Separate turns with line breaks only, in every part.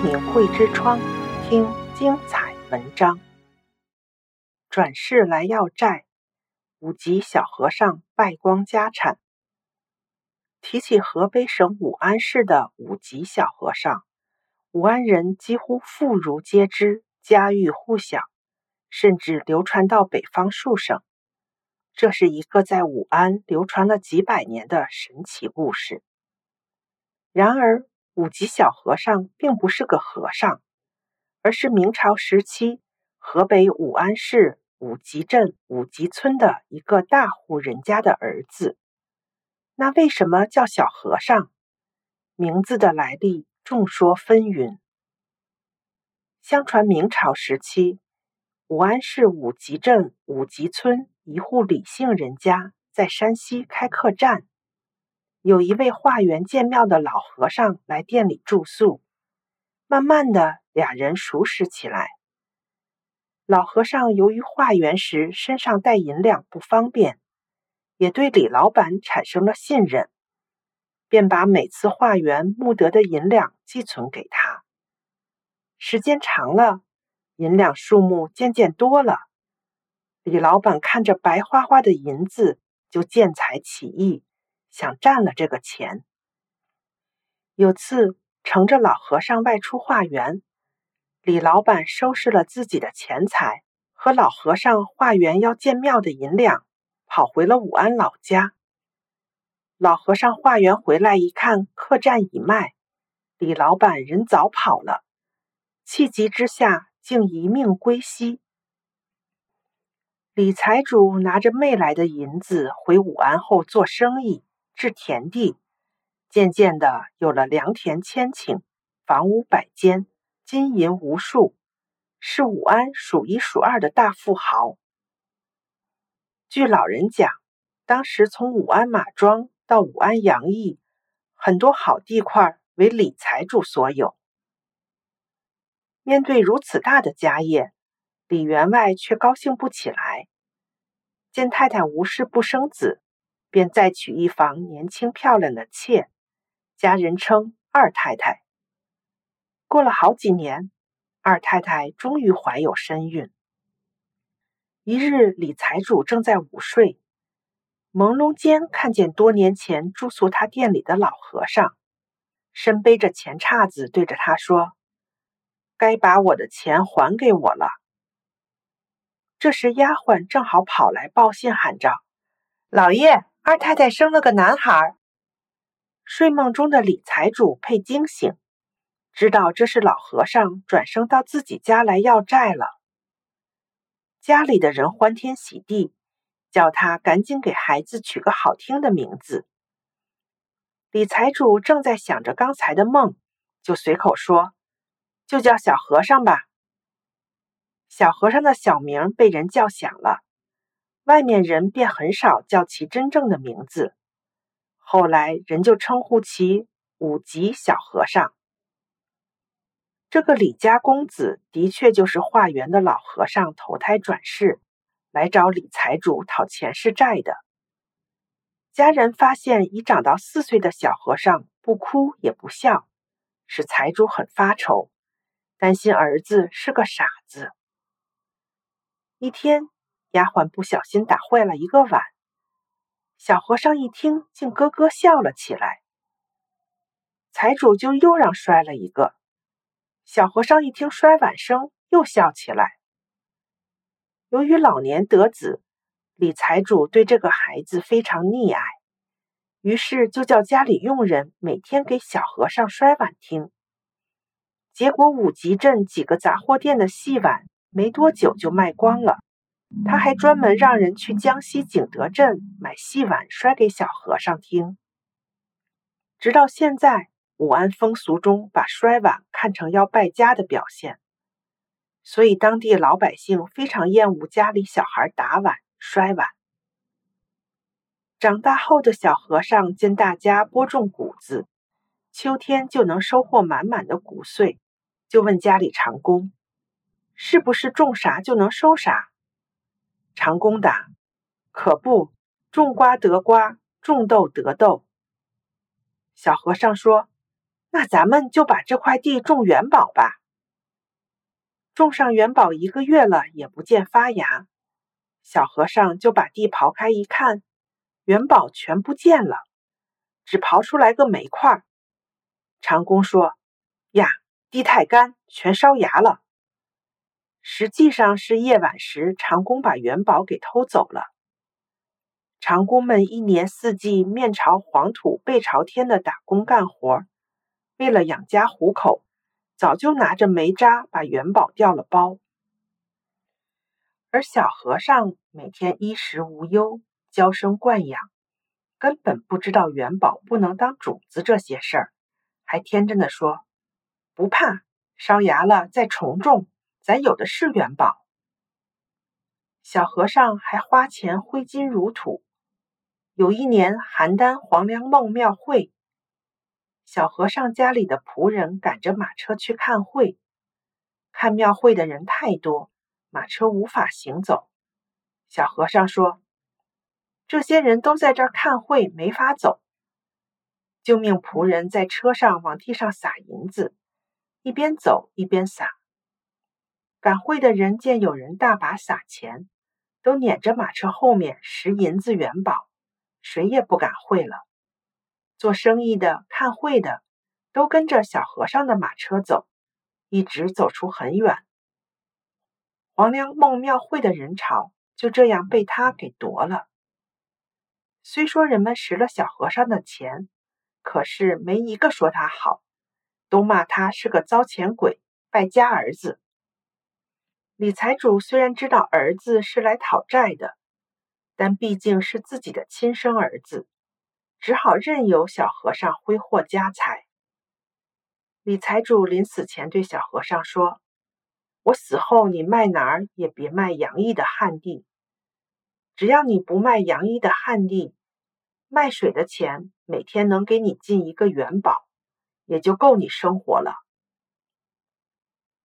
明慧之窗，听精彩文章。转世来要债，五级小和尚败光家产。提起河北省武安市的五级小和尚，武安人几乎妇孺皆知，家喻户晓，甚至流传到北方数省。这是一个在武安流传了几百年的神奇故事。然而，五级小和尚并不是个和尚，而是明朝时期河北武安市五级镇五级村的一个大户人家的儿子。那为什么叫小和尚？名字的来历众说纷纭。相传明朝时期，武安市五级镇五级村一户李姓人家在山西开客栈。有一位化缘建庙的老和尚来店里住宿，慢慢的，俩人熟识起来。老和尚由于化缘时身上带银两不方便，也对李老板产生了信任，便把每次化缘募得的银两寄存给他。时间长了，银两数目渐渐多了，李老板看着白花花的银子，就见财起意。想占了这个钱。有次乘着老和尚外出化缘，李老板收拾了自己的钱财和老和尚化缘要建庙的银两，跑回了武安老家。老和尚化缘回来一看，客栈已卖，李老板人早跑了，气急之下竟一命归西。李财主拿着卖来的银子回武安后做生意。置田地，渐渐的有了良田千顷，房屋百间，金银无数，是武安数一数二的大富豪。据老人讲，当时从武安马庄到武安阳邑，很多好地块为李财主所有。面对如此大的家业，李员外却高兴不起来，见太太无事不生子。便再娶一房年轻漂亮的妾，家人称二太太。过了好几年，二太太终于怀有身孕。一日，李财主正在午睡，朦胧间看见多年前住宿他店里的老和尚，身背着钱叉子，对着他说：“该把我的钱还给我了。”这时，丫鬟正好跑来报信，喊着：“老爷！”二太太生了个男孩。睡梦中的李财主被惊醒，知道这是老和尚转生到自己家来要债了。家里的人欢天喜地，叫他赶紧给孩子取个好听的名字。李财主正在想着刚才的梦，就随口说：“就叫小和尚吧。”小和尚的小名被人叫响了。外面人便很少叫其真正的名字，后来人就称呼其五级小和尚。这个李家公子的确就是化缘的老和尚投胎转世，来找李财主讨前世债的。家人发现已长到四岁的小和尚不哭也不笑，使财主很发愁，担心儿子是个傻子。一天，丫鬟不小心打坏了一个碗，小和尚一听，竟咯咯笑了起来。财主就又让摔了一个，小和尚一听摔碗声，又笑起来。由于老年得子，李财主对这个孩子非常溺爱，于是就叫家里佣人每天给小和尚摔碗听。结果五级镇几个杂货店的细碗，没多久就卖光了。他还专门让人去江西景德镇买细碗摔给小和尚听。直到现在，武安风俗中把摔碗看成要败家的表现，所以当地老百姓非常厌恶家里小孩打碗摔碗。长大后的小和尚见大家播种谷子，秋天就能收获满满的谷穗，就问家里长工：“是不是种啥就能收啥？”长工答：“可不，种瓜得瓜，种豆得豆。”小和尚说：“那咱们就把这块地种元宝吧。种上元宝一个月了，也不见发芽。小和尚就把地刨开一看，元宝全不见了，只刨出来个煤块。长工说：“呀，地太干，全烧芽了。”实际上是夜晚时，长工把元宝给偷走了。长工们一年四季面朝黄土背朝天的打工干活，为了养家糊口，早就拿着煤渣把元宝掉了包。而小和尚每天衣食无忧，娇生惯养，根本不知道元宝不能当种子这些事儿，还天真的说：“不怕，烧芽了再重种，咱有的是元宝。”小和尚还花钱挥金如土。有一年邯郸黄粱梦庙会，小和尚家里的仆人赶着马车去看会，看庙会的人太多。马车无法行走，小和尚说：“这些人都在这儿看会，没法走。”就命仆人在车上往地上撒银子，一边走一边撒。赶会的人见有人大把撒钱，都撵着马车后面拾银子元宝，谁也不敢会了。做生意的、看会的，都跟着小和尚的马车走，一直走出很远。黄粱梦庙会的人潮就这样被他给夺了。虽说人们拾了小和尚的钱，可是没一个说他好，都骂他是个糟钱鬼、败家儿子。李财主虽然知道儿子是来讨债的，但毕竟是自己的亲生儿子，只好任由小和尚挥霍家财。李财主临死前对小和尚说。我死后，你卖哪儿也别卖杨毅的汉地。只要你不卖杨毅的汉地，卖水的钱每天能给你进一个元宝，也就够你生活了。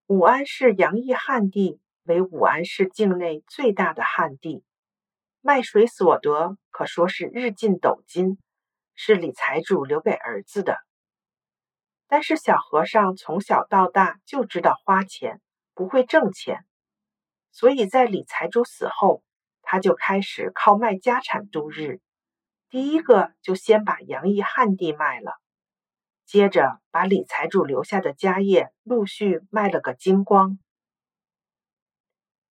武安市杨毅汉地为武安市境内最大的旱地，卖水所得可说是日进斗金，是李财主留给儿子的。但是小和尚从小到大就知道花钱。不会挣钱，所以在李财主死后，他就开始靠卖家产度日。第一个就先把杨义汉地卖了，接着把李财主留下的家业陆续卖了个精光。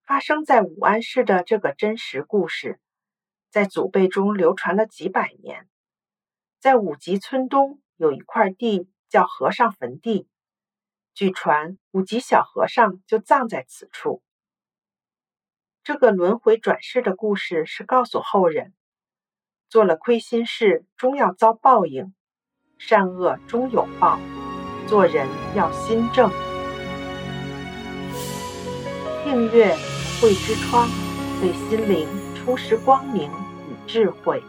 发生在武安市的这个真实故事，在祖辈中流传了几百年。在武吉村东有一块地叫和尚坟地。据传，武吉小和尚就葬在此处。这个轮回转世的故事是告诉后人，做了亏心事，终要遭报应；善恶终有报，做人要心正。订阅慧之窗，为心灵充实光明与智慧。